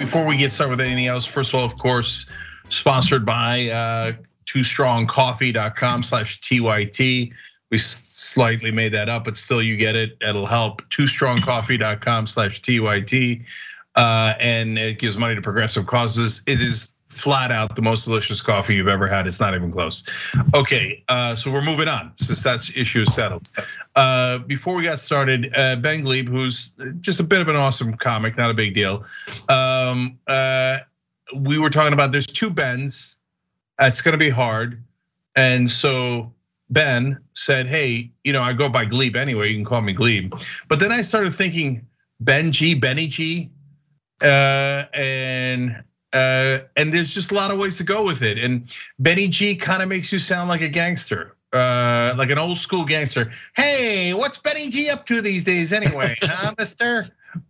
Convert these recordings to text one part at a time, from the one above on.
before we get started with anything else, first of all, of course, sponsored by uh, twostrongcoffee.com slash TYT. We slightly made that up, but still you get it. It'll help. Twostrongcoffee.com slash TYT. Uh, and it gives money to progressive causes. It is flat out the most delicious coffee you've ever had. It's not even close. Okay, uh, so we're moving on since that issue is settled. Uh, before we got started, uh, Ben Gleib, who's just a bit of an awesome comic, not a big deal. Um, we were talking about there's two Bens. It's going to be hard, and so Ben said, "Hey, you know, I go by Gleib anyway. You can call me Gleib." But then I started thinking, Ben G, Benny G, and Uh, and there's just a lot of ways to go with it. And Benny G kind of makes you sound like a gangster, uh, like an old school gangster. Hey, what's Benny G up to these days anyway, huh, Mister?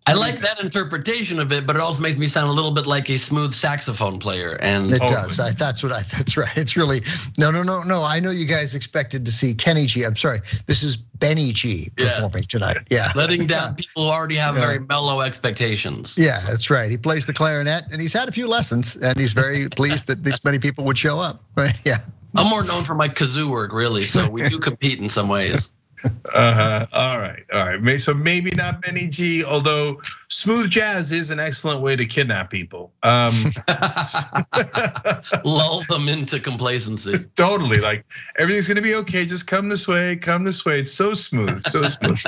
I like that interpretation of it, but it also makes me sound a little bit like a smooth saxophone player. And it does. I, that's what I. That's right. It's really no, no, no, no. I know you guys expected to see Kenny G. I'm sorry. This is Benny G performing yes. tonight. Yeah, letting down people who already have yeah. very mellow expectations. Yeah, that's right. He plays the clarinet, and he's had a few lessons, and he's very pleased that this many people would show up. Right? Yeah. I'm more known for my kazoo work, really. So we do compete in some ways. Uh-huh. All right, all right. So maybe not Benny G, although smooth jazz is an excellent way to kidnap people. Um, Lull them into complacency. Totally, like everything's gonna be okay. Just come this way, come this way. It's so smooth, so smooth.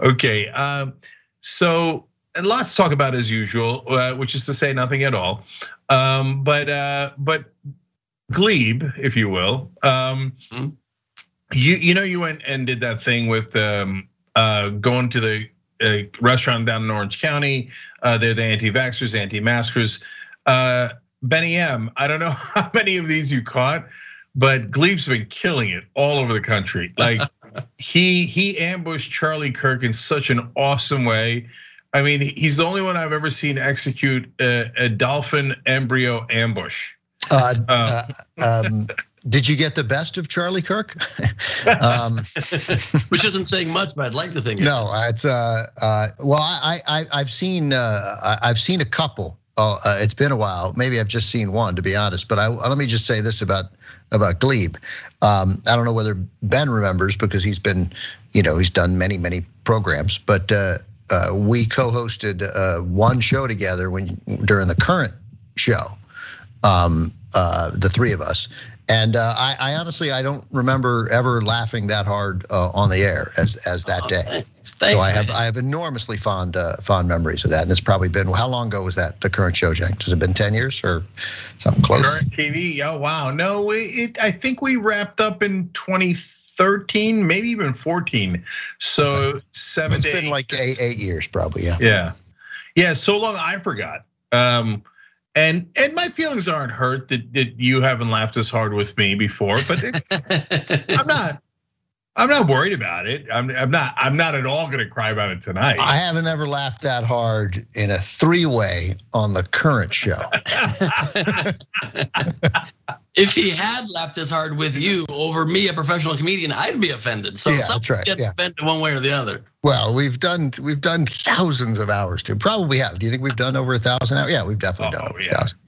okay, um, so and lots to talk about as usual, uh, which is to say nothing at all. Um, but uh, but Gleib, if you will. Um, mm-hmm you you know you went and did that thing with um, uh, going to the uh, restaurant down in Orange County. Uh, they're the anti-vaxxers, anti-maskers. Uh, Benny M. I don't know how many of these you caught, but Gleib's been killing it all over the country. Like he he ambushed Charlie Kirk in such an awesome way. I mean, he's the only one I've ever seen execute a, a dolphin embryo ambush. Uh, uh, um, did you get the best of Charlie Kirk? um, Which isn't saying much, but I'd like to think. No, it's uh, uh, well, I, I I've seen uh, I've seen a couple. Oh, uh, it's been a while. Maybe I've just seen one, to be honest. But I, let me just say this about about Gleib. Um, I don't know whether Ben remembers because he's been, you know, he's done many many programs. But uh, uh, we co-hosted uh, one show together when during the current show, um, uh, the three of us, and uh, I, I, honestly, I don't remember ever laughing that hard uh, on the air as as that oh, day. Thanks, so I have I have enormously fond uh, fond memories of that, and it's probably been how long ago was that the current show, Jack? Has it been ten years or something close? Current TV? Oh wow, no, it, I think we wrapped up in 2013, maybe even 14. So okay. seven. It's been eight. like eight, eight years, probably. Yeah. Yeah, yeah. So long, I forgot. Um, and and my feelings aren't hurt that, that you haven't laughed as hard with me before, but I'm not. I'm not worried about it. I'm, I'm not. I'm not at all going to cry about it tonight. I haven't ever laughed that hard in a three-way on the current show. if he had laughed as hard with you over me, a professional comedian, I'd be offended. So yeah, that's right. Get yeah. offended one way or the other. Well, we've done we've done thousands of hours too. Probably have. Do you think we've done over a thousand hours? Yeah, we've definitely oh, done over yeah. a thousand.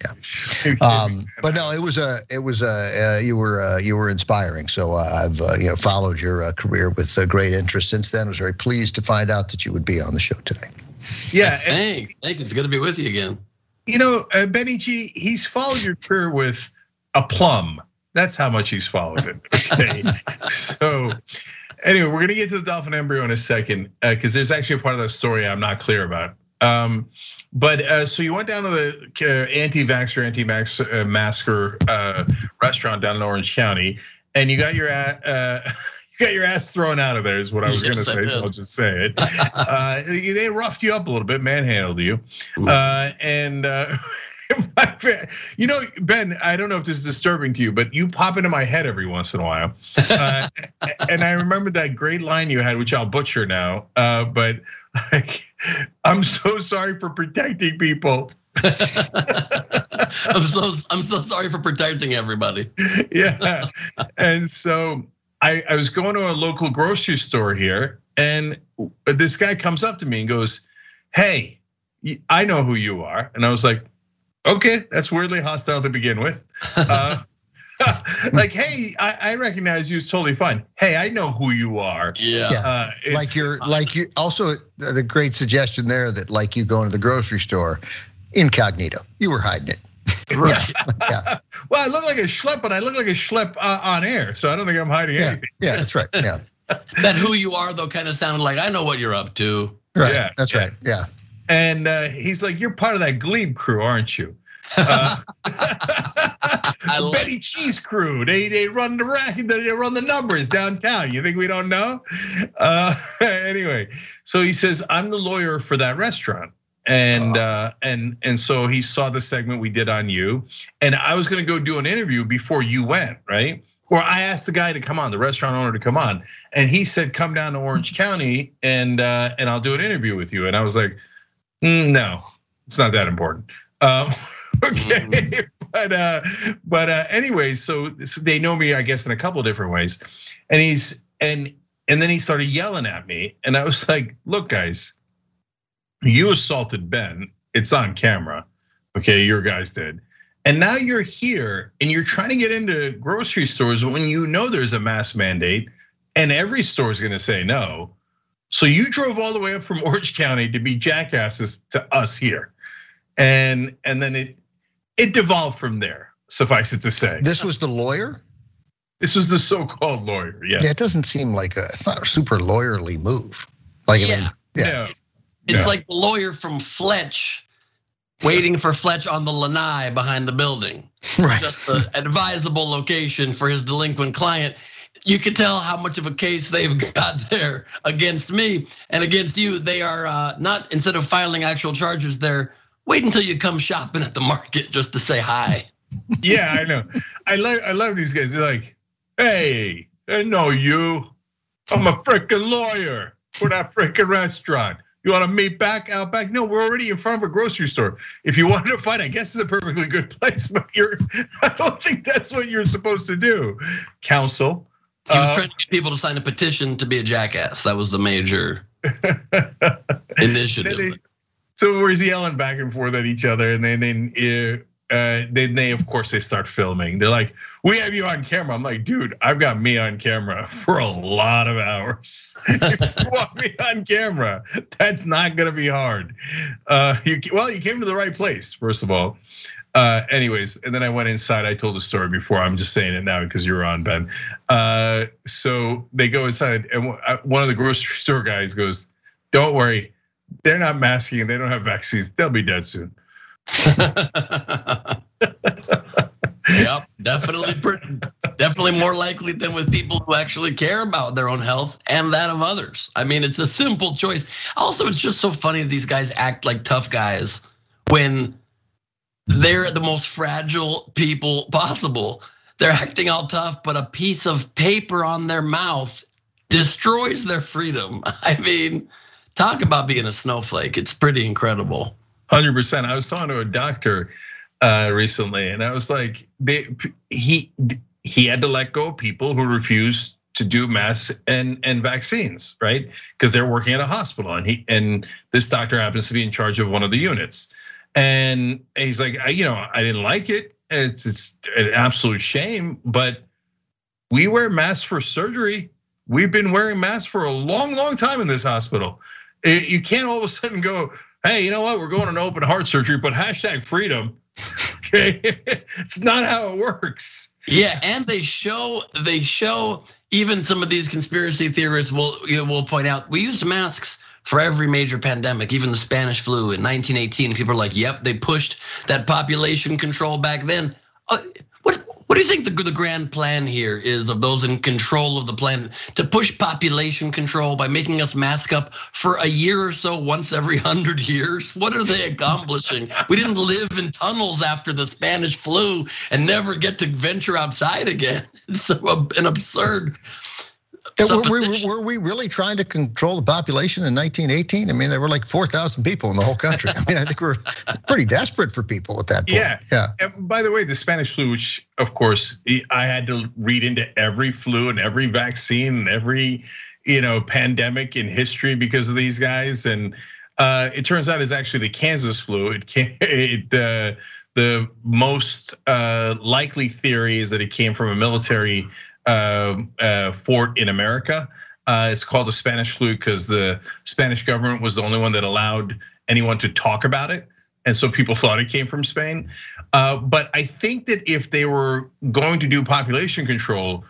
Yeah. Um, but no, it was a it was a uh, you were uh, you were inspiring. So uh, I've uh, you know followed your uh, career with uh, great interest since then. I was very pleased to find out that you would be on the show today. Yeah, thanks. Thanks. It's good to be with you again. You know, Benny G, he's followed your career with a plum. That's how much he's followed it. Okay. so anyway, we're gonna get to the dolphin embryo in a second because uh, there's actually a part of that story I'm not clear about. Um, but uh, so you went down to the uh, anti-vaxxer, anti-masker uh, restaurant down in Orange County, and you got your uh, you got your ass thrown out of there. Is what I was yes, gonna say. So I'll just say it. Uh, they roughed you up a little bit, manhandled you, and you know, Ben, I don't know if this is disturbing to you, but you pop into my head every once in a while. Uh, and I remember that great line you had, which I'll butcher now. Uh, but like, I'm so sorry for protecting people. I'm so I'm so sorry for protecting everybody. yeah, and so I, I was going to a local grocery store here, and this guy comes up to me and goes, "Hey, I know who you are. And I was like, okay, that's weirdly hostile to begin with. Uh, like, hey, I, I, recognize you. It's totally fine. Hey, I know who you are. Yeah. Uh, like you're, like you. Also, the great suggestion there that like you go into the grocery store, incognito. You were hiding it. Right. yeah. well, I look like a schlep, but I look like a schlep uh, on air, so I don't think I'm hiding yeah. anything. Yeah, that's right. Yeah. that who you are though kind of sounded like I know what you're up to. Right. Yeah, that's yeah. right. Yeah. And uh, he's like, "You're part of that Gleib crew, aren't you?" Uh, Benny G's crew. They they run the rack. They run the numbers downtown. You think we don't know? Uh, anyway, so he says, "I'm the lawyer for that restaurant." and uh, and and so he saw the segment we did on you, and I was going to go do an interview before you went, right? Or I asked the guy to come on, the restaurant owner to come on, and he said, "Come down to Orange County, and uh, and I'll do an interview with you." And I was like, "No, it's not that important." Um, okay, mm-hmm. but uh, but uh, anyway, so, so they know me, I guess, in a couple different ways, and he's and and then he started yelling at me, and I was like, "Look, guys." you assaulted Ben. It's on camera. Okay, your guys did. And now you're here and you're trying to get into grocery stores when you know there's a mask mandate and every store is going to say no. So you drove all the way up from Orange County to be jackasses to us here. And and then it it devolved from there, suffice it to say. This was the lawyer? This was the so-called lawyer, yes. Yeah, it doesn't seem like a it's not a super lawyerly move. Like yeah. I mean, yeah. It's yeah. like the lawyer from Fletch waiting for Fletch on the lanai behind the building. Right. Just an advisable location for his delinquent client. You can tell how much of a case they've got there against me and against you. They are uh, not instead of filing actual charges, they're wait until you come shopping at the market just to say hi. Yeah, I know. I love I love these guys. They're like, hey, I know you. I'm a freaking lawyer for that freaking restaurant. You want to meet back out back? No, we're already in front of a grocery store. If you wanted to fight, I guess it's a perfectly good place, but you're I don't think that's what you're supposed to do. Counsel. He was uh, trying to get people to sign a petition to be a jackass. That was the major initiative. So we're yelling back and forth at each other, and then then uh, then they of course they start filming. They're like, "We have you on camera." I'm like, "Dude, I've got me on camera for a lot of hours. you want me on camera, that's not gonna be hard." Uh, you, well, you came to the right place, first of all. Uh, anyways, and then I went inside. I told the story before. I'm just saying it now because you're on, Ben. Uh, so they go inside, and one of the grocery store guys goes, "Don't worry, they're not masking. They don't have vaccines. They'll be dead soon." yep, definitely, definitely more likely than with people who actually care about their own health and that of others. I mean, it's a simple choice. Also, it's just so funny these guys act like tough guys when they're the most fragile people possible. They're acting all tough, but a piece of paper on their mouth destroys their freedom. I mean, talk about being a snowflake. It's pretty incredible. Hundred percent. I was talking to a doctor uh, recently, and I was like, they, he he had to let go of people who refused to do masks and and vaccines, right? Because they're working at a hospital, and he and this doctor happens to be in charge of one of the units, and he's like, you know, I didn't like it. It's it's an absolute shame, but we wear masks for surgery. We've been wearing masks for a long, long time in this hospital. You can't all of a sudden go, hey, you know what? We're going to open heart surgery, but hashtag freedom. Okay, it's not how it works. Yeah, and they show they show even some of these conspiracy theorists will will point out we used masks for every major pandemic, even the Spanish flu in 1918. People are like, "Yep, they pushed that population control back then." Uh, Uh, what do you think the, the grand plan here is of those in control of the planet to push population control by making us mask up for a year or so once every hundred years? What are they accomplishing? we didn't live in tunnels after the Spanish flu and never get to venture outside again. It's an absurd were, were, were, we really trying to control the population in 1918? I mean, there were like 4,000 people in the whole country. I mean, I think we are pretty desperate for people at that point. Yeah, yeah. And by the way, the Spanish flu, which of course I had to read into every flu and every vaccine and every you know pandemic in history because of these guys and uh, it turns out it's actually the Kansas flu. It, came, it uh, the most uh, likely theory is that it came from a military fort in America. Uh, it's called the Spanish flu because the Spanish government was the only one that allowed anyone to talk about it. And so people thought it came from Spain. Uh, but I think that if they were going to do population control,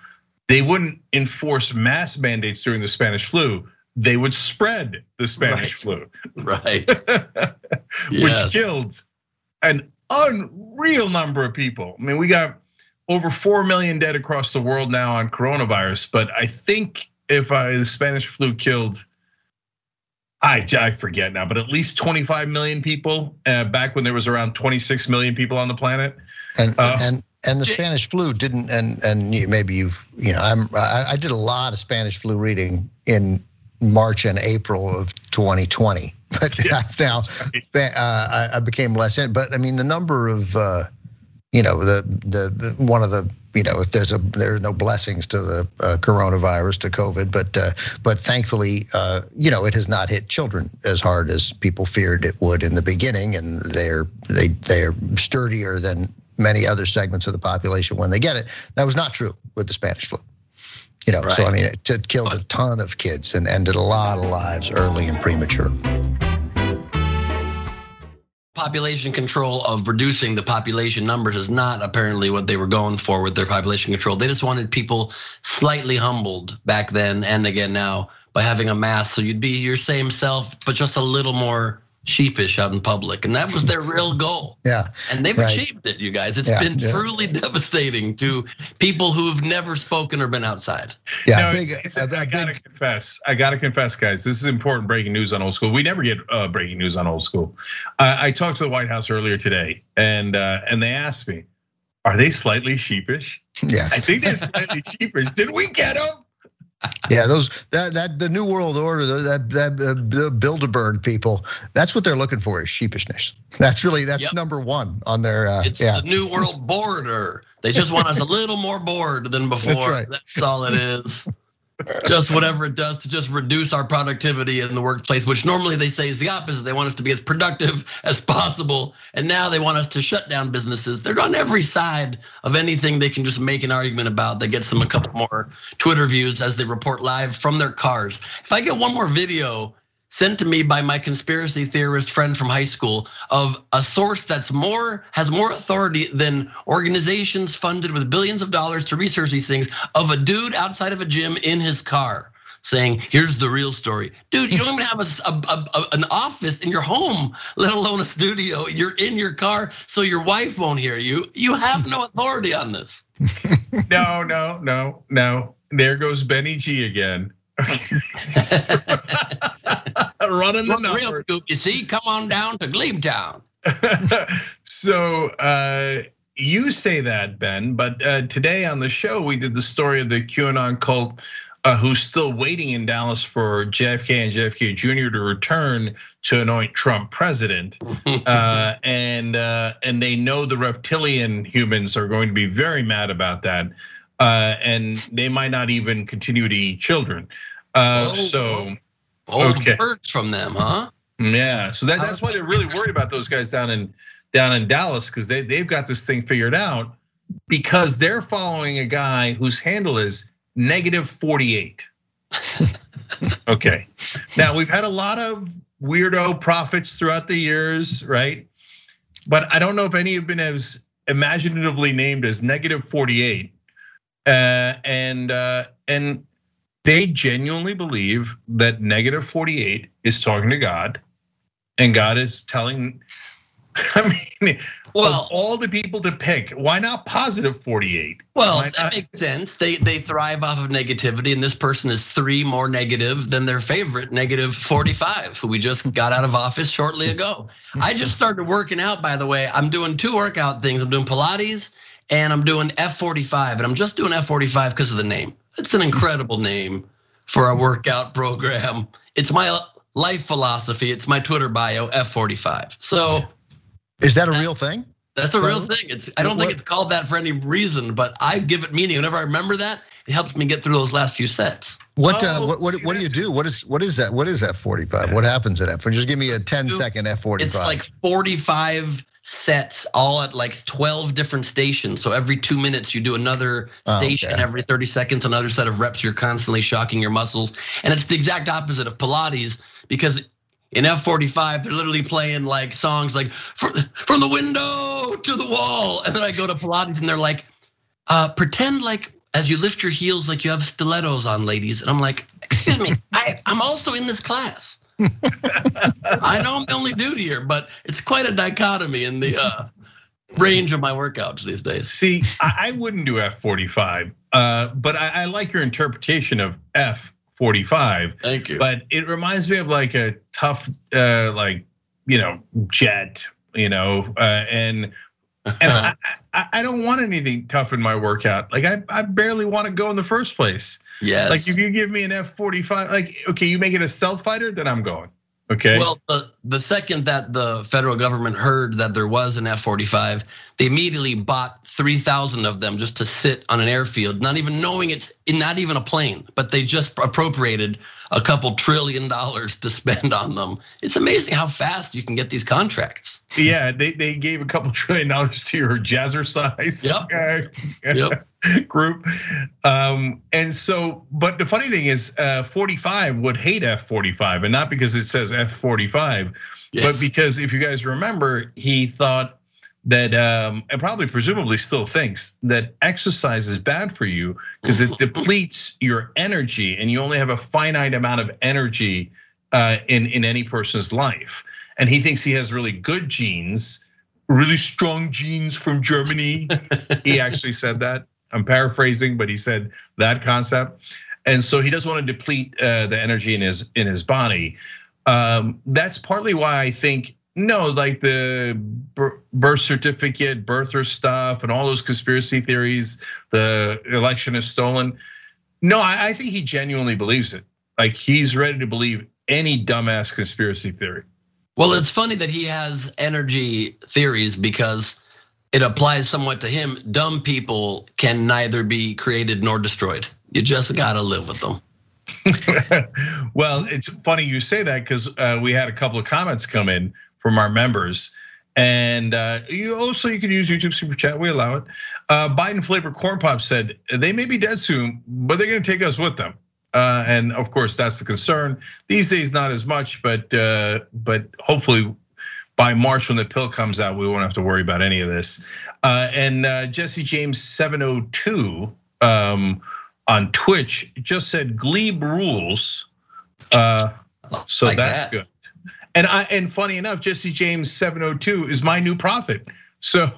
they wouldn't enforce mass mandates during the Spanish flu. They would spread the Spanish right. flu. Right. Which yes. killed an unreal number of people. I mean, we got over 4 million dead across the world now on coronavirus, but I think if I, the Spanish flu killed, I, I forget now, but at least 25 million people uh, back when there was around 26 million people on the planet. And uh, and and the Spanish flu didn't and and maybe you've you know I'm I, did a lot of Spanish flu reading in March and April of 2020, but yeah, now right. uh, I became less in. But I mean the number of uh, you know the, the, the one of the you know if there's a there are no blessings to the uh, coronavirus to covid but uh, but thankfully uh, you know it has not hit children as hard as people feared it would in the beginning and they're they they're sturdier than many other segments of the population when they get it. That was not true with the spanish flu. You know right. so i mean it, it killed a ton of kids and ended a lot of lives early and premature population control of reducing the population numbers is not apparently what they were going for with their population control. They just wanted people slightly humbled back then and again now by having a mask. So you'd be your same self, but just a little more sheepish out in public. And that was their real goal. Yeah. And they've right. achieved it, you guys. It's yeah, been yeah. truly devastating to people who've never spoken or been outside. Yeah. No, big, it's, it's, I gotta big, confess. I gotta confess, guys. This is important breaking news on old school. We never get uh, breaking news on old school. I talked to the White House earlier today, and uh, and they asked me, "Are they slightly sheepish?" Yeah. I think they're slightly sheepish. Did we get them? yeah, those that that the new world order, that that the Bilderberg people, that's what they're looking for is sheepishness. That's really that's yep. number one on their. Uh, it's yeah. the new world border. They just want us a little more bored than before. That's, right. that's all it is just whatever it does to just reduce our productivity in the workplace, which normally they say is the opposite. They want us to be as productive as possible. And now they want us to shut down businesses. They're on every side of anything they can just make an argument about that gets them a couple more Twitter views as they report live from their cars. If I get one more video sent to me by my conspiracy theorist friend from high school of a source that's more has more authority than organizations funded with billions of dollars to research these things of a dude outside of a gym in his car saying here's the real story. Dude you don't even have a, a, a, an office in your home let alone a studio. You're in your car so your wife won't hear you. You have no authority on this. No no no no. There goes benny g again Running the numbers. Real scoop, you see, come on down to Gleamtown. so uh, you say that, Ben, but uh, today on the show we did the story of the QAnon cult. Uh, who's still waiting in Dallas for JFK and JFK Jr. to return to anoint Trump president, uh, and uh, and they know the reptilian humans are going to be very mad about that, uh, and they might not even continue to eat children. Uh, oh, so old okay. birds from them, huh? Yeah, so that, that's why they're really worried about those guys down in down in Dallas because they they've got this thing figured out because they're following a guy whose handle is negative 48. okay, now we've had a lot of weirdo prophets throughout the years, right? But I don't know if any have been as imaginatively named as negative 48. Uh, and uh, and they genuinely believe that negative 48 is talking to God and God is telling, I mean, well, all the people to pick, why not positive 48? Well, that makes sense. They they thrive off of negativity, and this person is three more negative than their favorite, negative 45, who we just got out of office shortly ago. I just started working out, by the way. I'm doing two workout things. I'm doing Pilates and I'm doing F45, and I'm just doing F45 because of the name. It's an incredible name for a workout program. It's my life philosophy. It's my Twitter bio, F45. So, is that a real thing? That's a real thing. It's I don't think it's called that for any reason, but I give it meaning. Whenever I remember that, it helps me get through those last few sets. What uh, what what, what do you do? What is what is that? What is F forty five? What happens at F? Just give me a 10 second F forty five. It's like forty five sets all at like 12 different stations. So every two minutes you do another station. Okay. Every 30 seconds, another set of reps. You're constantly shocking your muscles, and it's the exact opposite of Pilates because in F45, they're literally playing like songs like from the window to the wall. And then I go to Pilates and they're like, uh, pretend like as you lift your heels like you have stilettos on, ladies. And I'm like, excuse me, I, I'm also in this class. I know I'm the only dude here, but it's quite a dichotomy in the uh, range of my workouts these days. See, I wouldn't do F45, uh, but I like your interpretation of F 45. Thank you. But it reminds me of like a tough, uh, like you know, jet. You know, uh, and and I, I, don't want anything tough in my workout. Like I, I barely want to go in the first place. Yes. Like if you give me an F forty five, like okay, you make it a stealth fighter, then I'm going. Okay. Well, the, the second that the federal government heard that there was an F 45, they immediately bought 3,000 of them just to sit on an airfield, not even knowing it's not even a plane, but they just appropriated a couple trillion dollars to spend on them. It's amazing how fast you can get these contracts. Yeah, they, they gave a couple trillion dollars to your jazzercise yep. yep. group. Um, and so, but the funny thing is, uh, 45 would hate F45, and not because it says F45, yes. but because if you guys remember, he thought that um, and probably presumably still thinks that exercise is bad for you because it depletes your energy and you only have a finite amount of energy uh, in in any person's life. And he thinks he has really good genes really strong genes from germany. He actually said that. I'm paraphrasing but he said that concept. And so he doesn't want to deplete uh, the energy in his in his body. Um, that's partly why i think no, like the birth certificate, birther stuff, and all those conspiracy theories, the election is stolen. No, I think he genuinely believes it. Like he's ready to believe any dumbass conspiracy theory. Well, it's funny that he has energy theories because it applies somewhat to him. Dumb people can neither be created nor destroyed. You just gotta live with them. well, it's funny you say that because uh, we had a couple of comments come in from our members. And uh, you also you can use YouTube Super Chat. We allow it. Uh, Biden flavored corn pop said they may be dead soon, but they're going to take us with them. Uh, and of course, that's the concern. These days, not as much, but but hopefully by March when the pill comes out, we won't have to worry about any of this. and Jesse James 702 um, on Twitch just said Gleib rules. so like that's that. good. And I and funny enough, Jesse James 702 is my new prophet. So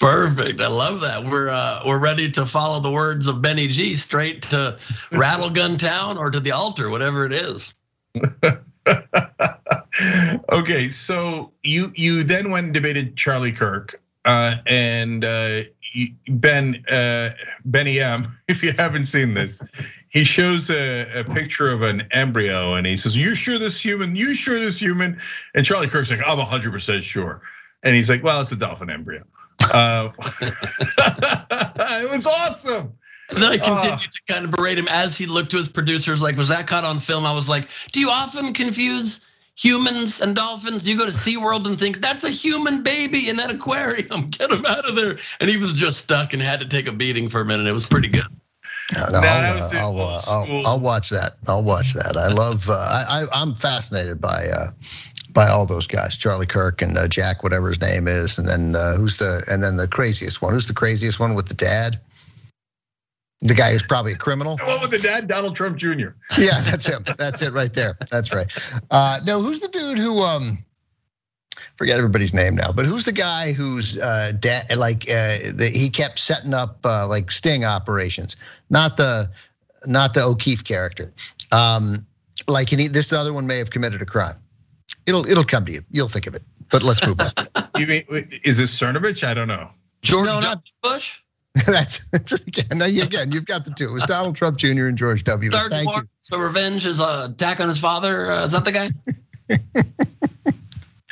Perfect. I love that. We're uh, we're ready to follow the words of Benny G straight to Rattlegun Town or to the altar, whatever it is. okay, so you you then went and debated Charlie Kirk, uh, and uh, Ben uh, Benny M. If you haven't seen this, he shows a, a, picture of an embryo and he says, "You sure this human? You sure this human?" And Charlie Kirk's like, "I'm 100 percent sure." And he's like, "Well, it's a dolphin embryo." Uh, it was awesome. And then I continued uh, to kind of berate him as he looked to his producers, like, "Was that caught on film?" I was like, "Do you often confuse?" humans and dolphins. You go to SeaWorld and think that's a human baby in that aquarium. Get him out of there. And he was just stuck and had to take a beating for a minute. It was pretty good. No, no, I'll, uh, I'll, uh, I'll, I'll, watch that. I'll watch that. I love. Uh, I, I'm fascinated by uh, by all those guys, Charlie Kirk and uh, Jack, whatever his name is, and then uh, who's the and then the craziest one? Who's the craziest one with the dad? The guy who's probably a criminal. The one with the dad, Donald Trump Jr. Yeah, that's him. That's it right there. That's right. Uh, no, who's the dude who um forget everybody's name now, but who's the guy who's uh, dad like uh, the, he kept setting up uh, like sting operations, not the not the O'Keefe character. Um, like he, this other one may have committed a crime. It'll it'll come to you. You'll think of it. But let's move on. you mean is this Cernovich? I don't know. George no, W. Bush. that's, that's again. Again, you've got the two. It was Donald Trump Jr. and George W. Third Thank war, you. So revenge is a attack on his father. Uh, is that the guy?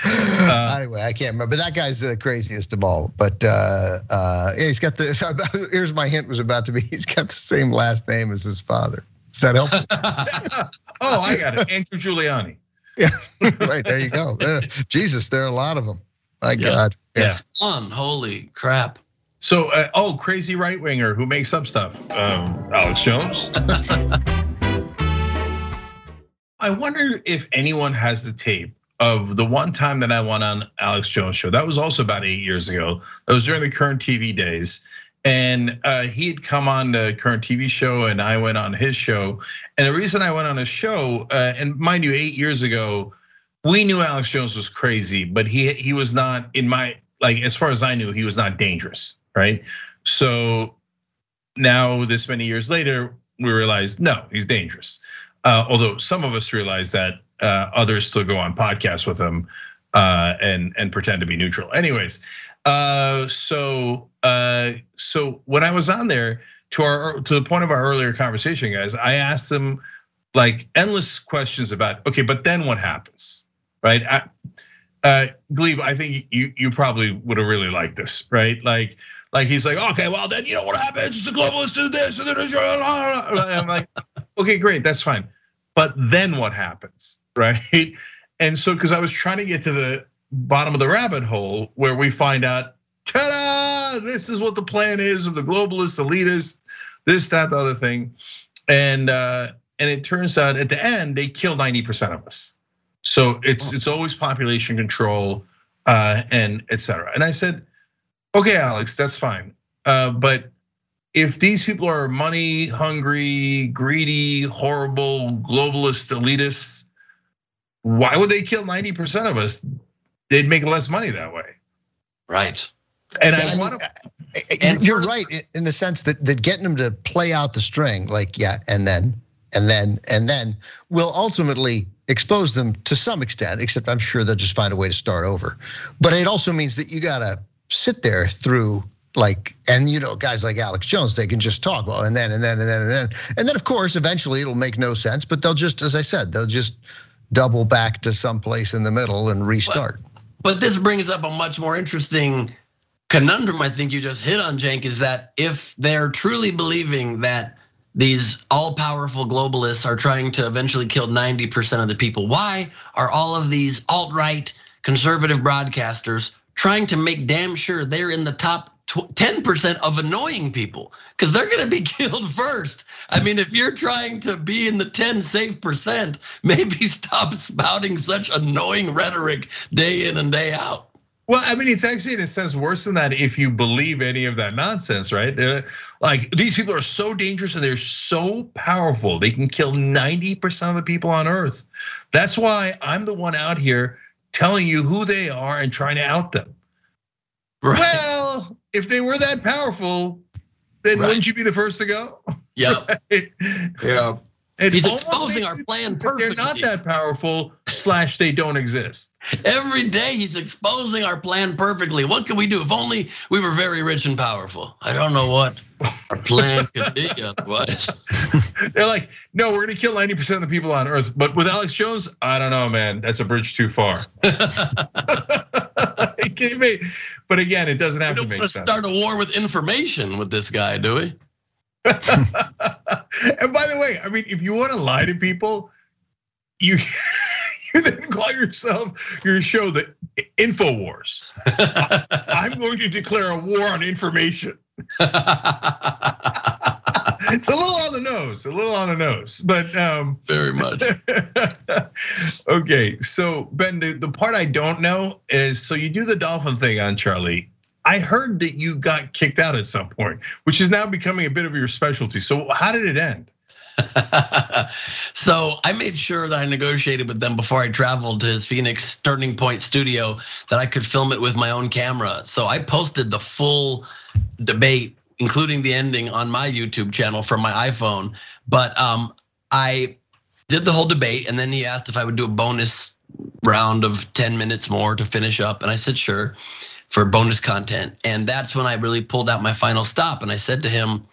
Uh, anyway, I can't remember. That guy's the craziest of all. But uh, uh, yeah, he's got the. Here's my hint was about to be. He's got the same last name as his father. Is that help? oh, I got it. Andrew Giuliani. Yeah, right there you go. Uh, Jesus, there are a lot of them. My yeah. God, yeah. It's fun. Holy crap. So, uh, oh, crazy right winger who makes up stuff. Um, Alex Jones. I wonder if anyone has the tape of the one time that I went on Alex Jones show. That was also about eight years ago. That was during the current TV days. And uh, he had come on the current TV show, and I went on his show. And the reason I went on his show, uh, and mind you, eight years ago, we knew Alex Jones was crazy, but he he was not in my like as far as I knew, he was not dangerous, right? So now this many years later, we realize no, he's dangerous. Uh, although some of us realize that others still go on podcasts with him uh, and and pretend to be neutral. Anyways, uh, so so when I was on there to our to the point of our earlier conversation, guys, I asked them like endless questions about okay, but then what happens, right? I, uh, Gleib, I think you you probably would have really liked this, right? Like like he's like, okay, well then you know what happens? The globalists do this, and then I'm like, okay, great, that's fine. But then what happens, right? And so, because I was trying to get to the bottom of the rabbit hole where we find out, ta-da! This is what the plan is of the globalist elitists, this, that, the other thing, and uh, and it turns out at the end they kill 90% of us. So it's it's always population control uh, and etc. And I said, okay, Alex, that's fine. Uh, but if these people are money hungry, greedy, horrible, globalist elitists, why would they kill 90% of us? They'd make less money that way. Right. And yeah, I want to. And you're right in the sense that that getting them to play out the string, like yeah, and then and then and then will ultimately expose them to some extent. Except I'm sure they'll just find a way to start over. But it also means that you gotta sit there through like and you know guys like Alex Jones they can just talk well and then and then and then and then and then of course eventually it'll make no sense but they'll just as I said they'll just double back to some place in the middle and restart. But, but this brings up a much more interesting conundrum I think you just hit on Cenk is that if they're truly believing that these all powerful globalists are trying to eventually kill 90% of the people why are all of these alt right conservative broadcasters trying to make damn sure they're in the top 10% of annoying people because they're going to be killed first. I mean, if you're trying to be in the 10 safe percent, maybe stop spouting such annoying rhetoric day in and day out. Well, I mean, it's actually in a sense worse than that if you believe any of that nonsense, right? Uh, like these people are so dangerous and they're so powerful, they can kill 90% of the people on earth. That's why I'm the one out here telling you who they are and trying to out them. Right. Well, if they were that powerful, then right. wouldn't you be the first to go? Yeah. right? Yeah. It He's exposing our plan perfectly. They're not that powerful, slash, they don't exist. Every day he's exposing our plan perfectly. What can we do? If only we were very rich and powerful. I don't know what our plan could be otherwise. They're like, no, we're gonna kill 90% of the people on Earth. But with Alex Jones, I don't know, man. That's a bridge too far. kidding me? But again, it doesn't have to make sense. Start a war with information with this guy, do we? and by the way, I mean, if you want to lie to people, you you then call yourself your show the Infowars. I'm going to declare a war on information. It's a little on the nose, a little on the nose, but um, very much. okay, so Ben, the, the part I don't know is so you do the dolphin thing on Charlie. I heard that you got kicked out at some point, which is now becoming a bit of your specialty. So how did it end? so I made sure that I negotiated with them before I traveled to his Phoenix Turning Point studio that I could film it with my own camera. So I posted the full debate including the ending on my YouTube channel from my iPhone. But um, I did the whole debate, and then he asked if I would do a bonus round of 10 minutes more to finish up, and I said sure for bonus content. And that's when I really pulled out my final stop, and I said to him,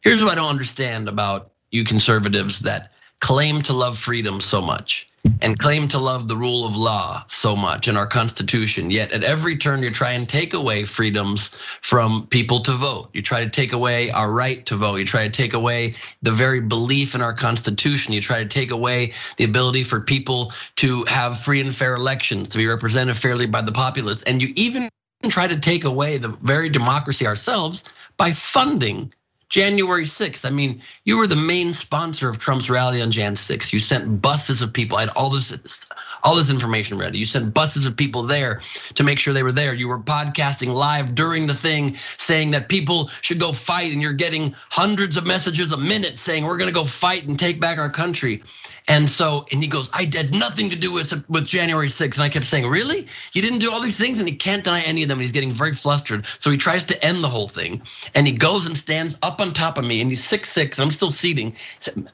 "Here's what I don't understand about you conservatives that claim to love freedom so much." And claim to love the rule of law so much in our constitution. Yet at every turn you try and take away freedoms from people to vote. You try to take away our right to vote. You try to take away the very belief in our constitution. You try to take away the ability for people to have free and fair elections to be represented fairly by the populace. And you even try to take away the very democracy ourselves by funding January 6th. I mean, you were the main sponsor of Trump's rally on Jan 6th. You sent buses of people. I had all this, all this information ready. You sent buses of people there to make sure they were there. You were podcasting live during the thing, saying that people should go fight, and you're getting hundreds of messages a minute saying we're going to go fight and take back our country. And so, and he goes, I had nothing to do with with January 6th. And I kept saying, really? You didn't do all these things? And he can't deny any of them. And he's getting very flustered. So he tries to end the whole thing. And he goes and stands up on top of me. And he's six six. And I'm still seating,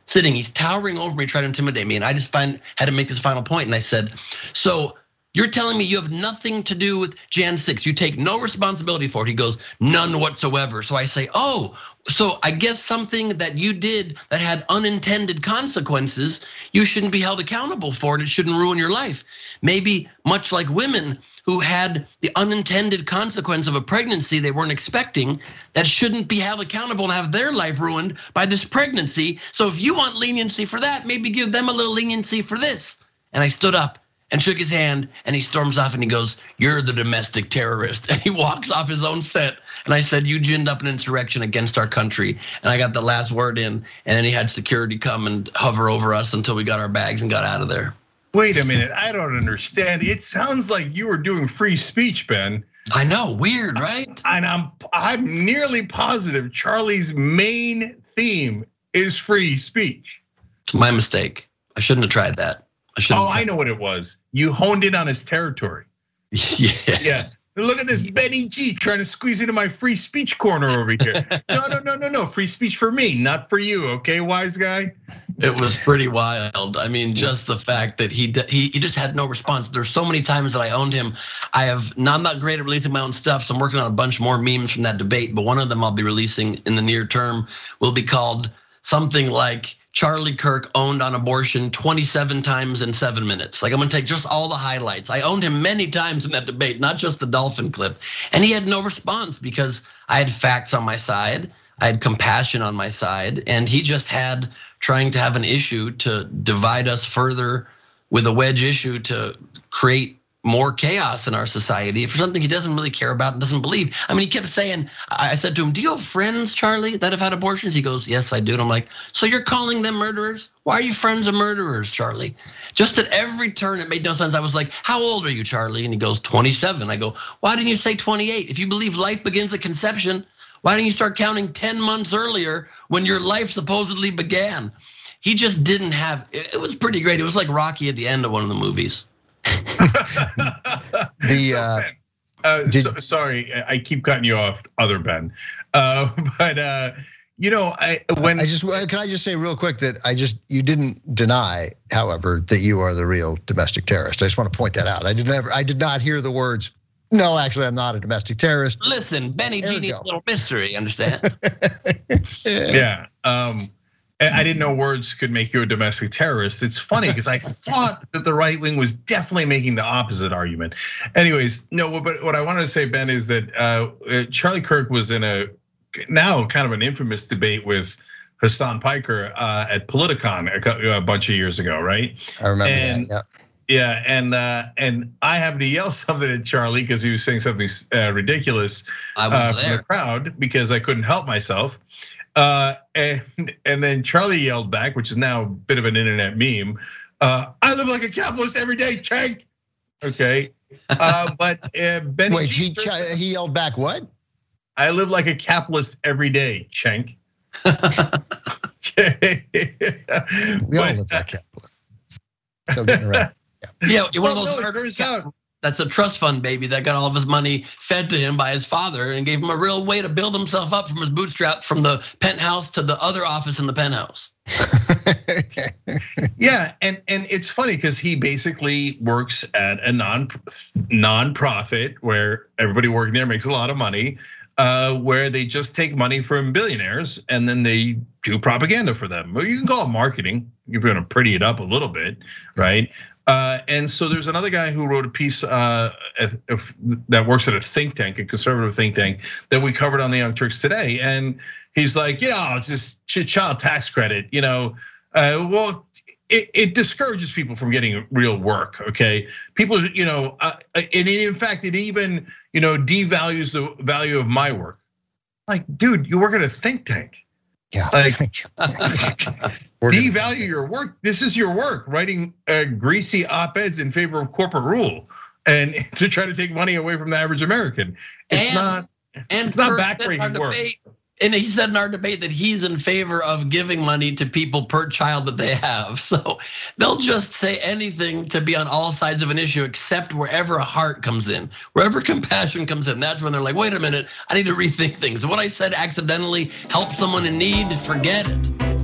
sitting. He's towering over me, trying to intimidate me. And I just find had to make this final point. And I said, so you're telling me you have nothing to do with Jan 6. You take no responsibility for it. He goes, none whatsoever. So I say, oh, so I guess something that you did that had unintended consequences, you shouldn't be held accountable for and it shouldn't ruin your life. Maybe much like women who had the unintended consequence of a pregnancy they weren't expecting, that shouldn't be held accountable and have their life ruined by this pregnancy. So if you want leniency for that, maybe give them a little leniency for this. And I stood up and shook his hand and he storms off and he goes, You're the domestic terrorist. And he walks off his own set. And I said, You ginned up an insurrection against our country. And I got the last word in. And then he had security come and hover over us until we got our bags and got out of there. Wait a minute. I don't understand. It sounds like you were doing free speech, Ben. I know, weird, right? And I'm I'm nearly positive Charlie's main theme is free speech. It's my mistake. I shouldn't have tried that. I oh, I know what it was. You honed in on his territory. yeah. Yes. Look at this Benny G trying to squeeze into my free speech corner over here. no, no, no, no, no. Free speech for me, not for you. Okay, wise guy. It was pretty wild. I mean, just the fact that he he he just had no response. There's so many times that I owned him. I have. I'm not great at releasing my own stuff, so I'm working on a bunch more memes from that debate. But one of them I'll be releasing in the near term will be called something like Charlie Kirk owned on abortion 27 times in seven minutes. Like I'm gonna take just all the highlights. I owned him many times in that debate, not just the dolphin clip. And he had no response because I had facts on my side, I had compassion on my side, and he just had trying to have an issue to divide us further with a wedge issue to create more chaos in our society for something he doesn't really care about and doesn't believe. I mean, he kept saying, I said to him, Do you have friends, Charlie, that have had abortions? He goes, Yes, I do. And I'm like, So you're calling them murderers? Why are you friends of murderers, Charlie? Just at every turn, it made no sense. I was like, How old are you, Charlie? And he goes, 27. I go, Why didn't you say 28? If you believe life begins at conception, why didn't you start counting 10 months earlier when your life supposedly began? He just didn't have, it was pretty great. It was like Rocky at the end of one of the movies. The uh, uh, did, so, sorry, I keep cutting you off, other Ben. Uh, but uh, you know, I when I just can I just say real quick that I just you didn't deny, however, that you are the real domestic terrorist. I just want to point that out. I did never, I did not hear the words. No, actually, I'm not a domestic terrorist. Listen, Benny G needs a little mystery. Understand? yeah. yeah. Um, I didn't know words could make you a domestic terrorist. It's funny because I thought that the right wing was definitely making the opposite argument. Anyways, no, but what I wanted to say, Ben, is that uh, Charlie Kirk was in a now kind of an infamous debate with Hasan Piker uh, at Politicon a, bunch of years ago, right? I remember and, that. Yeah. Yeah, and uh, and I happened to yell something at Charlie because he was saying something uh, ridiculous uh, from the crowd because I couldn't help myself. Uh, and and then Charlie yelled back, which is now a bit of an internet meme. Uh, I live like a capitalist every day, Cenk. Okay, uh, but uh, Benny. Wait, he, he yelled back what? I live like a capitalist every day, Cenk. okay. we all live like capitalists. So getting right. Yeah, one well, of those no, murders out that's a trust fund baby that got all of his money fed to him by his father and gave him a real way to build himself up from his bootstrap from the penthouse to the other office in the penthouse. yeah, and and it's funny because he basically works at a non non-profit where everybody working there makes a lot of money. uh, where they just take money from billionaires and then they do propaganda for them. Well, you can call it marketing if you're going to pretty it up a little bit, right? Uh, and so there's another guy who wrote a piece uh, that works at a think tank, a conservative think tank, that we covered on the Young Turks today. And he's like, you know, it's just child tax credit, you know. Uh, well, it, it, discourages people from getting real work. Okay, people, you know, uh, and in fact, it even you know devalues the value of my work. Like, dude, you work at a think tank. Yeah. Like, devalue your work. This is your work, writing uh, greasy op-eds in favor of corporate rule and to try to take money away from the average American. It's and, not. And it's not backbreaking work. Debate, and he said in our debate that he's in favor of giving money to people per child that they have. So they'll just say anything to be on all sides of an issue except wherever a heart comes in, wherever compassion comes in. That's when they're like, wait a minute, I need to rethink things. What I said accidentally helped someone in need, forget it.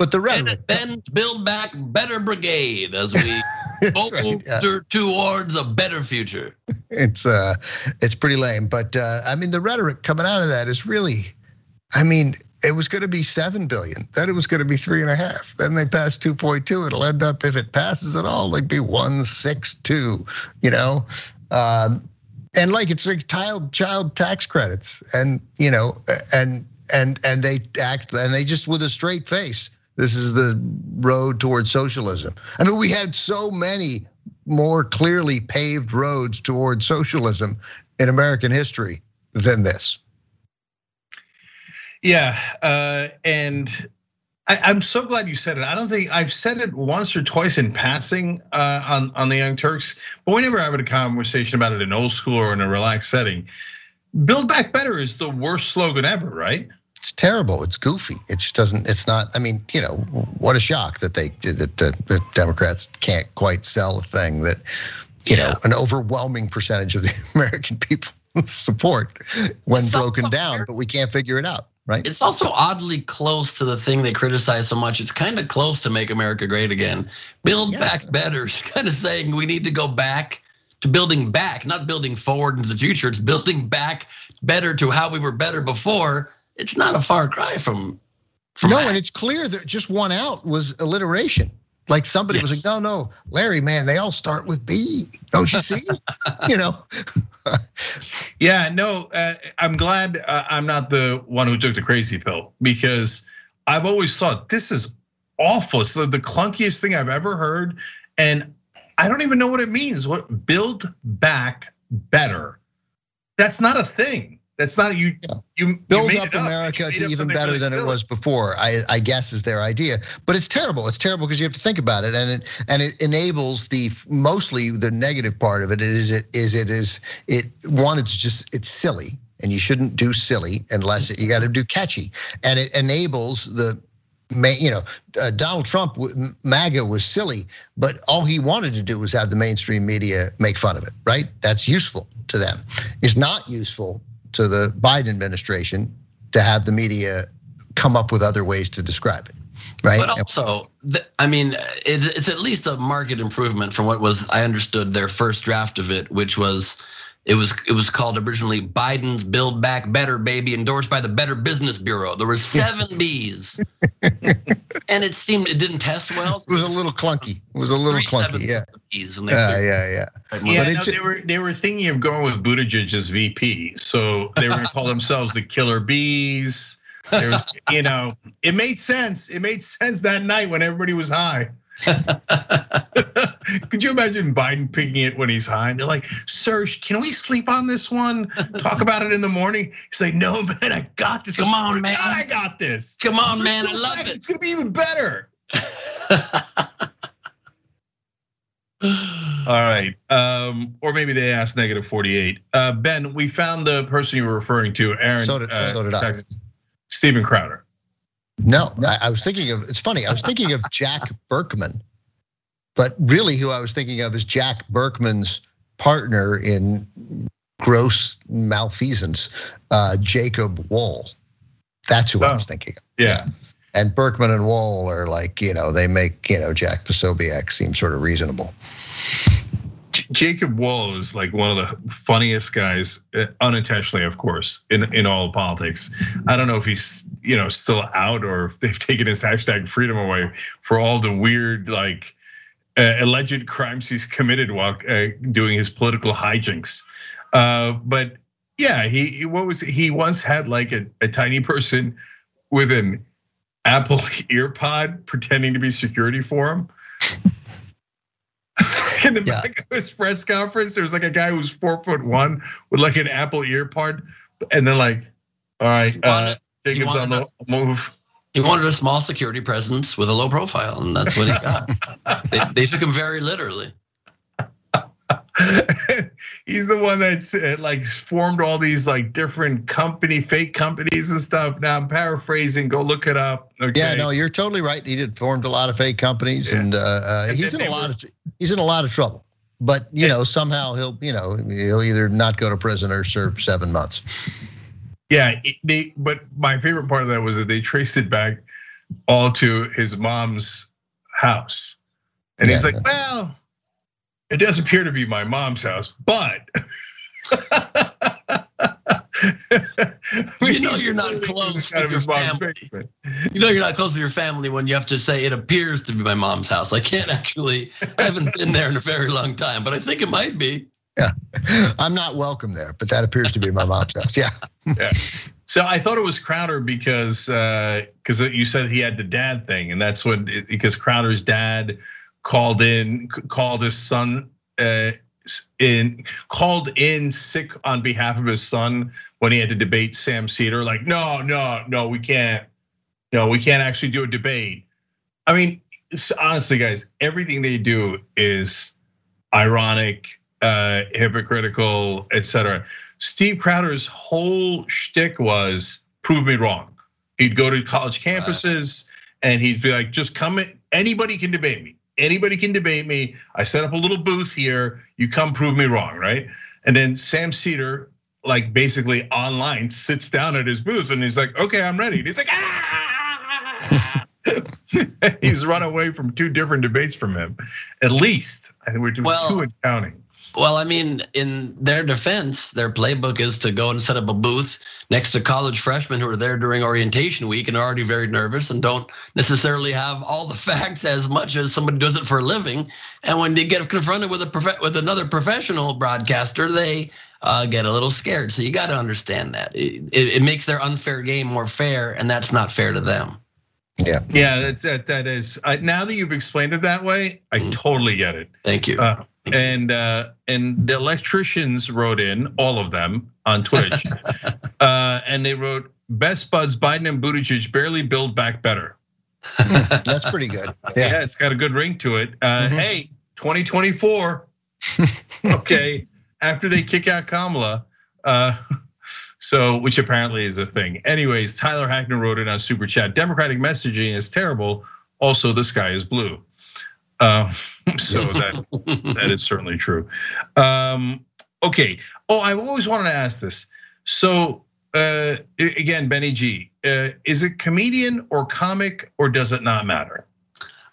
But the rhetoric. Then build back better brigade as we right, yeah. towards a better future. It's uh, it's pretty lame. But uh, I mean, the rhetoric coming out of that is really, I mean, it was going to be seven billion. Then it was going to be three and a half. Then they passed two point two. It'll end up if it passes at all, like be one six two. You know, um, and like it's like child child tax credits, and you know, and and and they act and they just with a straight face. This is the road towards socialism. I mean, we had so many more clearly paved roads towards socialism in American history than this. Yeah, uh, and I, am so glad you said it. I don't think I've said it once or twice in passing uh, on on the Young Turks, but we never have a conversation about it in old school or in a relaxed setting. Build Back Better is the worst slogan ever, right? It's terrible. It's goofy. It just doesn't. It's not. I mean, you know, what a shock that they that the Democrats can't quite sell a thing that you yeah. know an overwhelming percentage of the American people support when it's broken down, but we can't figure it out. Right. It's also oddly close to the thing they criticize so much. It's kind of close to make America great again. Build yeah. back better. It's kind of saying we need to go back to building back, not building forward into the future. It's building back better to how we were better before it's not a far cry from. from no, that. and it's clear that just one out was alliteration. Like somebody yes. was like, no, no, Larry, man, they all start with B. Don't you see? you know. yeah, no, uh, I'm glad uh, I'm not the one who took the crazy pill because I've always thought this is awful. It's the, the clunkiest thing I've ever heard, and I don't even know what it means. What build back better? That's not a thing. That's not you. Yeah. You build you up America up. to even better really than silly. it was before. I, I guess is their idea, but it's terrible. It's terrible because you have to think about it, and it and it enables the mostly the negative part of it is it is it is it one. It's just it's silly, and you shouldn't do silly unless you got to do catchy, and it enables the you know, uh, Donald Trump, MAGA was silly, but all he wanted to do was have the mainstream media make fun of it, right? That's useful to them. It's not useful to the Biden administration to have the media come up with other ways to describe it. Right. But also, I mean, it's at least a market improvement from what was I understood their first draft of it, which was it was it was called originally Biden's Build Back Better Baby, endorsed by the Better Business Bureau. There were seven B's, and it seemed it didn't test well. It was a little clunky. It was a little clunky. Yeah. B's and yeah, yeah, yeah. Yeah, no, they were they were thinking of going with Buttigieg as VP, so they were going to call themselves the Killer Bees. There was, you know, it made sense. It made sense that night when everybody was high. Could you imagine Biden picking it when he's high? And they're like, "Sir, can we sleep on this one? Talk about it in the morning." He's like, "No, man, I got this. Come on, man, I got this. Come on, man, I love it. It's gonna be even better." All right, um, or maybe they asked negative forty-eight. Uh, ben, we found the person you were referring to, Aaron. So did, uh, so did I. Steven Crowder. No, I was thinking of. It's funny. I was thinking of Jack Burkman. but really, who I was thinking of is Jack Burkman's partner in gross malfeasance, uh, Jacob Wohl. That's who oh, I was thinking of. Yeah. yeah. And Burkman and Wohl are like, you know, they make, you know, Jack Posobiec seem sort of reasonable. Jacob Wohl is like one of the funniest guys, uh, unintentionally, of course, in in all politics. I don't know if he's you know still out or if they've taken his hashtag freedom away for all the weird like uh, alleged crimes he's committed while uh, doing his political hijinks. Uh, but yeah, he what was he once had like a, a tiny person with an Apple EarPod pretending to be security for him. In the yeah. back of his press conference, there was like a guy who was four foot one with like an Apple ear part, and then like, all right, uh, Jacob's on the move. He wanted a small security presence with a low profile, and that's what he got. they, they took him very literally. he's the one that's uh, like formed all these like different company, fake companies and stuff. Now I'm paraphrasing. Go look it up. Okay? Yeah, no, you're totally right. He did formed a lot of fake companies, yeah. and, uh, uh and he's in a lot were, of he's in a lot of trouble. But you know, somehow he'll you know he'll either not go to prison or serve seven months. Yeah, they. But my favorite part of that was that they traced it back all to his mom's house, and yeah, he's like, well it does appear to be my mom's house, but you know you're not close with your family. You know you're not close to your family when you have to say it appears to be my mom's house. I can't actually. I haven't been there in a very long time, but I think it might be. Yeah, I'm not welcome there, but that appears to be my mom's house. Yeah. Yeah. So I thought it was Crowder because uh, because you said he had the dad thing, and that's what because Crowder's dad called in, called his son uh, in, called in sick on behalf of his son when he had to debate Sam Seder. Like, no, no, no, we can't. No, we can't actually do a debate. I mean, honestly, guys, everything they do is ironic, uh, hypocritical, etc. Steve Crowder's whole shtick was prove me wrong. He'd go to college campuses and he'd be like, just come in, anybody can debate me anybody can debate me. I set up a little booth here. You come prove me wrong, right? And then Sam Seder, like basically online, sits down at his booth and he's like, okay, I'm ready. And he's like, ah. he's run away from two different debates from him, at least. I think we're doing well, two and counting. Well, I mean, in their defense, their playbook is to go and set up a booth next to college freshmen who are there during orientation week and are already very nervous and don't necessarily have all the facts as much as somebody does it for a living. And when they get confronted with a with another professional broadcaster, they uh, get a little scared. So you got to understand that it, it makes their unfair game more fair, and that's not fair to them. Yeah, yeah, that's that. That is now that you've explained it that way, I mm. totally get it. Thank you. Uh, and uh, and the electricians wrote in all of them on Twitch, uh, and they wrote best buds Biden and Buttigieg barely build back better. That's pretty good. Yeah. yeah. it's got a good ring to it. Uh, mm-hmm. Hey, 2024. okay, after they kick out Kamala, uh, so which apparently is a thing. Anyways, Tyler Hackner wrote it on Super Chat. Democratic messaging is terrible. Also, the sky is blue. Uh, so that that is certainly true. Um, okay. Oh, I always wanted to ask this. So uh, again, Benny G, uh, is it comedian or comic, or does it not matter?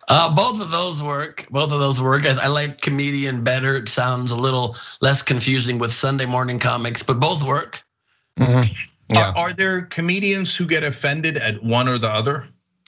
Uh, both of those work. Both of those work. I, I, like comedian better. It sounds a little less confusing with Sunday morning comics, but both work. Mm-hmm. Yeah. Are, are, there comedians who get offended at one or the other?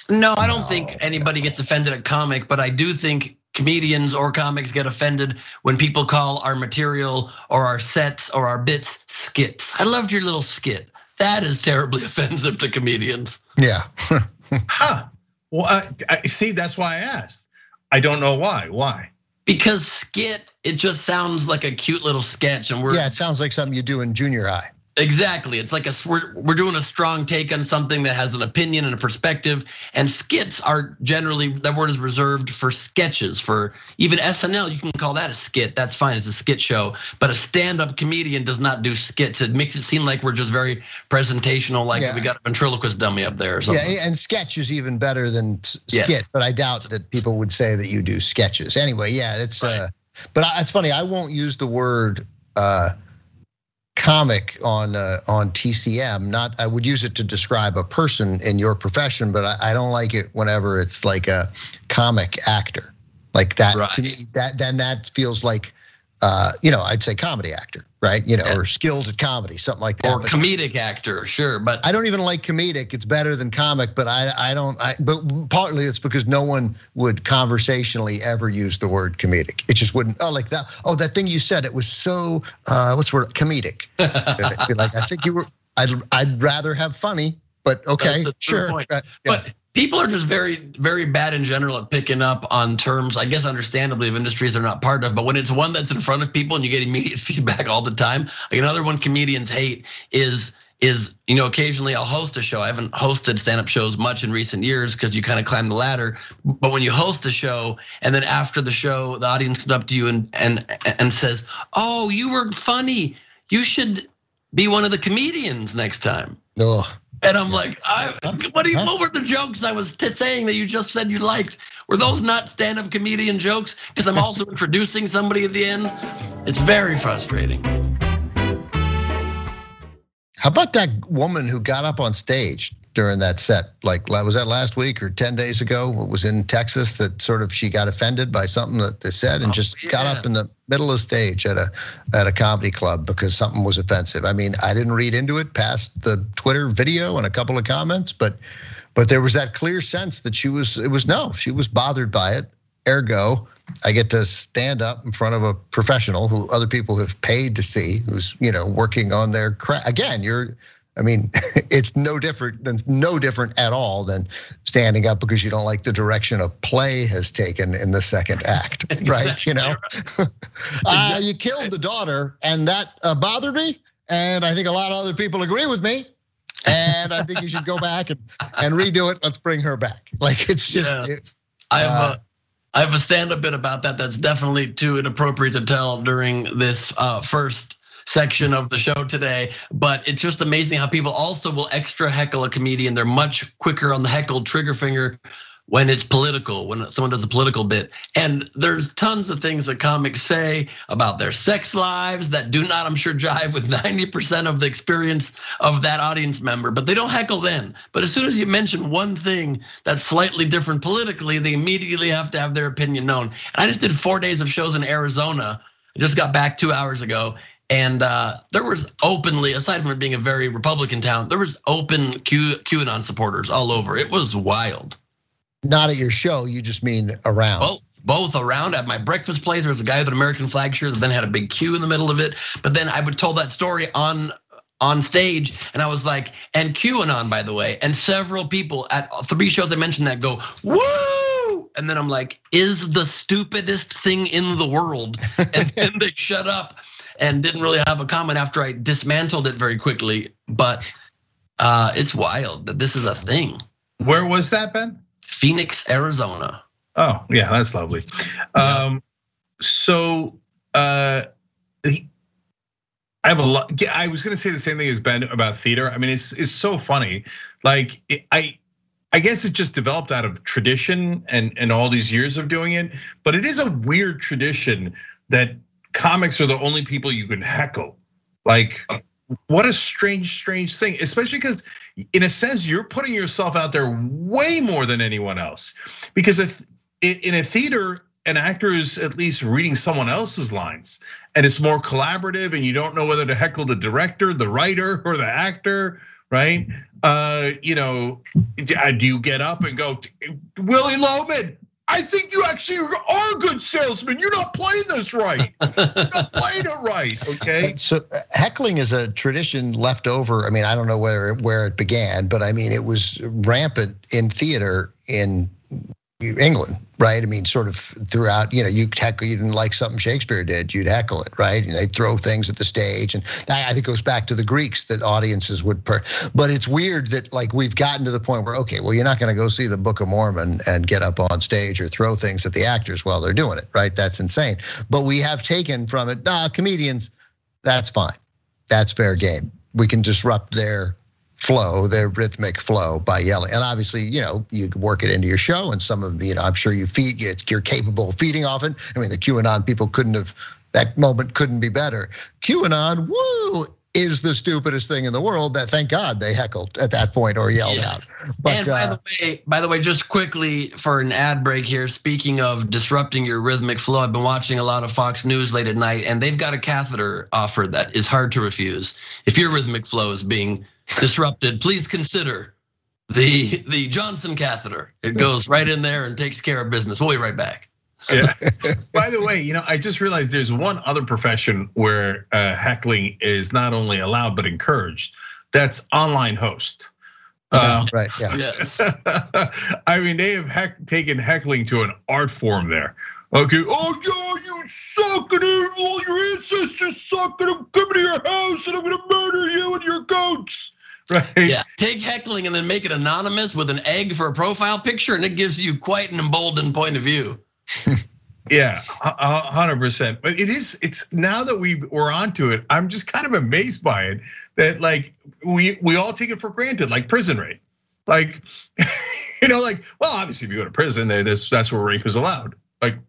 No, I don't no, think oh, anybody no. gets offended at comic, but I do think comedians or comics get offended when people call our material or our sets or our bits skits. I loved your little skit. That is terribly offensive to comedians. Yeah. huh. Well, I, I, see, that's why I asked. I don't know why. Why? Because skit, it just sounds like a cute little sketch, and we're yeah, it sounds like something you do in junior high. Exactly. It's like a we're, we're doing a strong take on something that has an opinion and a perspective. And skits are generally that word is reserved for sketches. For even SNL, you can call that a skit. That's fine. It's a skit show. But a stand-up comedian does not do skits. It makes it seem like we're just very presentational, like yeah. we got a ventriloquist dummy up there or something. Yeah, and sketch is even better than skit. Yes. But I doubt that people would say that you do sketches. Anyway, yeah, it's. Right. Uh, but it's funny. I won't use the word. Uh, comic on uh, on TCM. Not I would use it to describe a person in your profession, but I, I don't like it whenever it's like a comic actor like that. Right. To me, that then that feels like uh, you know, I'd say comedy actor, right? You know, yeah. or skilled at comedy, something like that. Or but comedic actor, sure. But I don't even like comedic. It's better than comic, but I I don't. I but partly it's because no one would conversationally ever use the word comedic. It just wouldn't. Oh, like that. Oh, that thing you said. It was so uh, what's the word? Comedic. like I think you were. I'd I'd rather have funny, but okay, sure. Uh, yeah. But people are just very very bad in general at picking up on terms i guess understandably of industries they're not part of but when it's one that's in front of people and you get immediate feedback all the time like another one comedians hate is is you know occasionally I'll host a show. I haven't hosted stand-up shows much in recent years because you kind of climb the ladder. But when you host a show and then after the show, the audience comes up to you and and and says, "Oh, you were funny. You should be one of the comedians next time." Ugh. And I'm like, I, what, you, what were the jokes I was saying that you just said you liked? Were those not stand-up comedian jokes? Because I'm also introducing somebody at the end. It's very frustrating. How about that woman who got up on stage during that set? Like, was that last week or 10 days ago? It was in Texas that sort of she got offended by something that they said and oh, just yeah. got up in the middle of stage at a at a comedy club because something was offensive. I mean, I didn't read into it past the Twitter video and a couple of comments, but but there was that clear sense that she was it was no, she was bothered by it. Ergo, I get to stand up in front of a professional who other people have paid to see, who's you know working on their craft. Again, you're, I mean, it's no different than no different at all than standing up because you don't like the direction a play has taken in the second act, right? You know, uh, you killed the daughter, and that uh, bothered me, and I think a lot of other people agree with me. And I think you should go back and, and redo it. Let's bring her back. Like it's just. Yeah. It, I have uh, I have a stand-up bit about that. That's definitely too inappropriate to tell during this uh, first section of the show today. But it's just amazing how people also will extra heckle a comedian. They're much quicker on the heckle trigger finger when it's political, when someone does a political bit. And there's tons of things that comics say about their sex lives that do not, I'm sure, jive with 90% of the experience of that audience member, but they don't heckle then. But as soon as you mention one thing that's slightly different politically, they immediately have to have their opinion known. And I just did four days of shows in Arizona. I just got back two hours ago. And uh, there was openly, aside from it being a very Republican town, there was open Q, QAnon supporters all over. It was wild. Not at your show, you just mean around. Both, both around at my breakfast place. There was a guy with an American flag shirt that then had a big Q in the middle of it. But then I would tell that story on on stage, and I was like, and QAnon, by the way, and several people at three shows I mentioned that go, woo! And then I'm like, is the stupidest thing in the world. And then they shut up and didn't really have a comment after I dismantled it very quickly. But uh, it's wild that this is a thing. Where was that, Ben? Phoenix, Arizona. Oh, yeah, that's lovely. Yeah. Um, so uh, I have a lot. I was going to say the same thing as Ben about theater. I mean, it's it's so funny. Like I, I guess it just developed out of tradition and and all these years of doing it. But it is a weird tradition that comics are the only people you can heckle. Like what a strange, strange thing, especially because, in a sense, you're putting yourself out there way more than anyone else. Because if in a theater, an actor is at least reading someone else's lines, and it's more collaborative, and you don't know whether to heckle the director, the writer, or the actor, right? Uh, you know, do you get up and go, Willy Loman? I think you actually are a good salesman. You're not playing this right. You're not playing it right. Okay. So heckling is a tradition left over. I mean, I don't know where where it began, but I mean, it was rampant in theater in England, right? I mean, sort of throughout, you know, you heckle, you didn't like something Shakespeare did, you'd heckle it, right? And they'd throw things at the stage. And that I think it goes back to the Greeks that audiences would, per- but it's weird that like we've gotten to the point where, okay, well, you're not gonna go see the Book of Mormon and get up on stage or throw things at the actors while they're doing it, right? That's insane. But we have taken from it, nah, comedians, that's fine. That's fair game. We can disrupt their flow, their rhythmic flow by yelling. And obviously, you know, you work it into your show and some of, you know, I'm sure you feed, you're capable of feeding off it. I mean, the QAnon people couldn't have, that moment couldn't be better. QAnon, woo, is the stupidest thing in the world. That thank God they heckled at that point or yelled yes. out. But and by uh, the way, by the way, just quickly for an ad break here. Speaking of disrupting your rhythmic flow, I've been watching a lot of Fox News late at night, and they've got a catheter offer that is hard to refuse. If your rhythmic flow is being disrupted, please consider the the Johnson catheter. It goes right in there and takes care of business. We'll be right back. Yeah. By the way, you know, I just realized there's one other profession where uh, heckling is not only allowed but encouraged. That's online host. Uh, right. Yeah. Yes. I mean, they have heck, taken heckling to an art form there. Okay. Oh yeah, you suck, and all your ancestors suck, and I'm coming to your house, and I'm gonna murder you and your goats. Right. Yeah. Take heckling and then make it anonymous with an egg for a profile picture, and it gives you quite an emboldened point of view. yeah, hundred percent. But it is. It's now that we we're onto it. I'm just kind of amazed by it. That like we we all take it for granted, like prison rape. Like, you know, like well, obviously, if you go to prison, that's that's where rape is allowed. Like,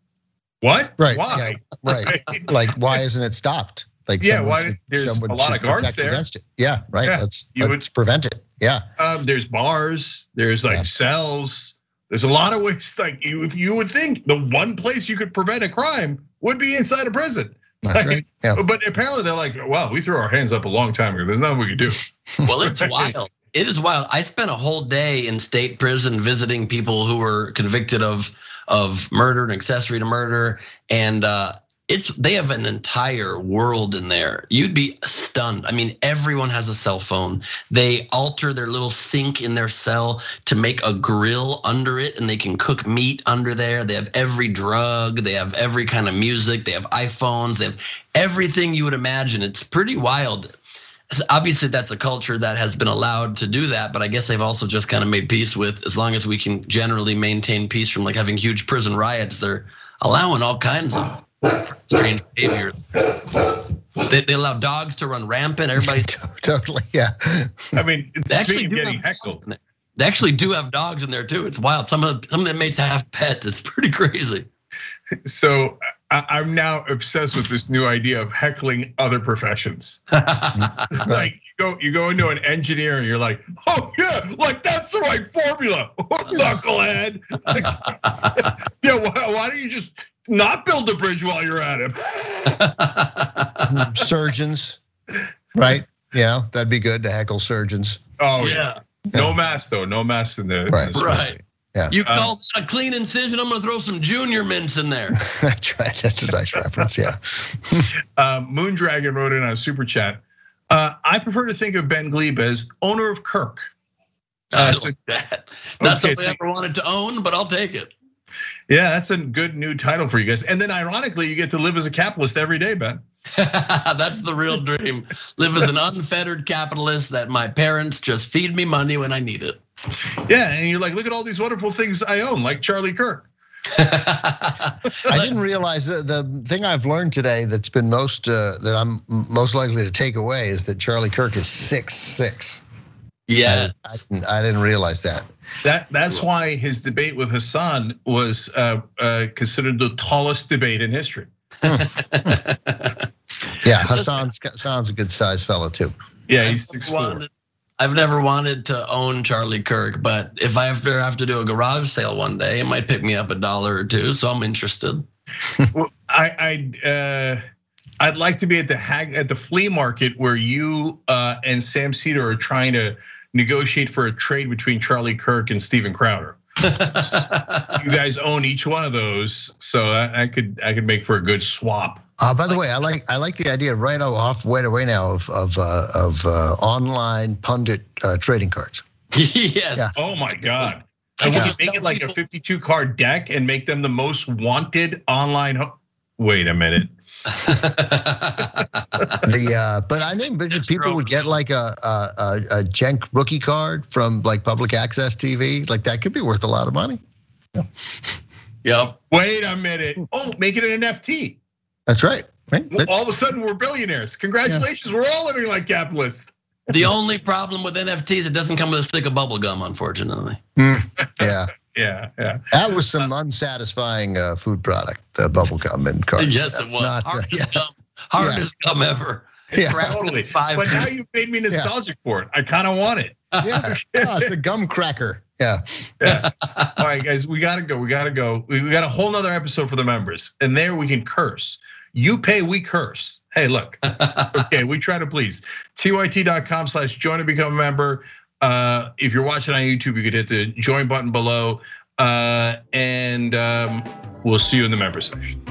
what? Right. Why? Yeah, right. like, why isn't it stopped? Like, yeah, why? Should, there's a lot of guards there. Against it. Yeah, right. Yeah, let's let's would, prevent it. Yeah. Um, there's bars. There's like yeah. cells there's a lot of ways, like you, if you would think the one place you could prevent a crime would be inside a prison. That's right. Yeah. But apparently they're like, well, we threw our hands up a long time ago. There's nothing we could do. Well, it's wild. It is wild. I spent a whole day in state prison visiting people who were convicted of of murder and accessory to murder, and uh, it's they have an entire world in there. You'd be stunned. I mean, everyone has a cell phone. They alter their little sink in their cell to make a grill under it, and they can cook meat under there. They have every drug. They have every kind of music. They have iPhones. They have everything you would imagine. It's pretty wild. Obviously, that's a culture that has been allowed to do that, but I guess they've also just kind of made peace with. As long as we can generally maintain peace from like having huge prison riots, they're allowing all kinds of strange behavior. They, they allow dogs to run rampant. Everybody totally, yeah. I mean, they actually do getting heckled. They actually do have dogs in there too. It's wild. Some of the, some of the inmates have pets. It's pretty crazy. So I'm now obsessed with this new idea of heckling other professions. like you go, you go into an engineer and you're like, oh yeah, like that's the right formula, oh, knucklehead. yeah, why, why don't you just not build a bridge while you're at it. surgeons, right? Yeah, that'd be good to heckle surgeons. Oh yeah. No mask though, no mask in there. Right. Right. Yeah. You call that a clean incision? I'm gonna throw some junior mints in there. That's right. That's a nice reference. Yeah. uh, Moondragon wrote in on super chat. Uh, I prefer to think of Ben Gleib as owner of Kirk. Uh, so, that. Not okay, something so, I ever wanted to own, but I'll take it. Yeah, that's a good new title for you guys. And then ironically, you get to live as a capitalist every day, Ben. that's the real dream. live as an unfettered capitalist that my parents just feed me money when I need it. Yeah, and you're like, look at all these wonderful things I own, like Charlie Kirk. I didn't realize the thing I've learned today that's been most uh, that I'm most likely to take away is that Charlie Kirk is six six. Yeah, I, I, didn't realize that. That that's why his debate with Hasan was uh, uh, considered the tallest debate in history. yeah, Hasan sounds a good sized fellow too. Yeah, he's six four. I've never wanted to own Charlie Kirk, but if I ever have to do a garage sale one day, it might pick me up a dollar or two. So I'm interested. well, I, I uh, I'd like to be at the hag at the flea market where you uh, and Sam Seder are trying to negotiate for a trade between Charlie Kirk and Steven Crowder. you guys own each one of those, so I, could I could make for a good swap. Uh, by the way, I like I like the idea right off right away now of of uh, of uh, online pundit uh, trading cards. yes. Yeah. Oh my god. And we can make it like a 52 card deck and make them the most wanted online. Wait a minute the uh, but I didn't envision people would get like a, a a Cenk rookie card from like public access TV. Like that could be worth a lot of money. Yeah. Yep. Wait a minute. Oh, make it an NFT. That's right. right. All of a sudden, we're billionaires. Congratulations, yeah. we're all living like capitalists. The only problem with NFTs, it doesn't come with a stick of bubble gum, unfortunately. Mm, yeah. Yeah, yeah. That was some unsatisfying uh, food product, the bubble gum and cards. Yes, it was. Not, hardest, uh, yeah. gum, hardest yeah. gum ever. Yeah. Totally. Five. But now you made me nostalgic for it. I kind of want it. Yeah, oh, it's a gum cracker. Yeah. Yeah. All right, guys, we gotta go. We gotta go. We got a whole nother episode for the members, and there we can curse. You pay, we curse. Hey, look. okay, we try to please. tyt.com slash join and become a member. Uh, if you're watching on YouTube, you could hit the join button below. Uh, and um, we'll see you in the member section.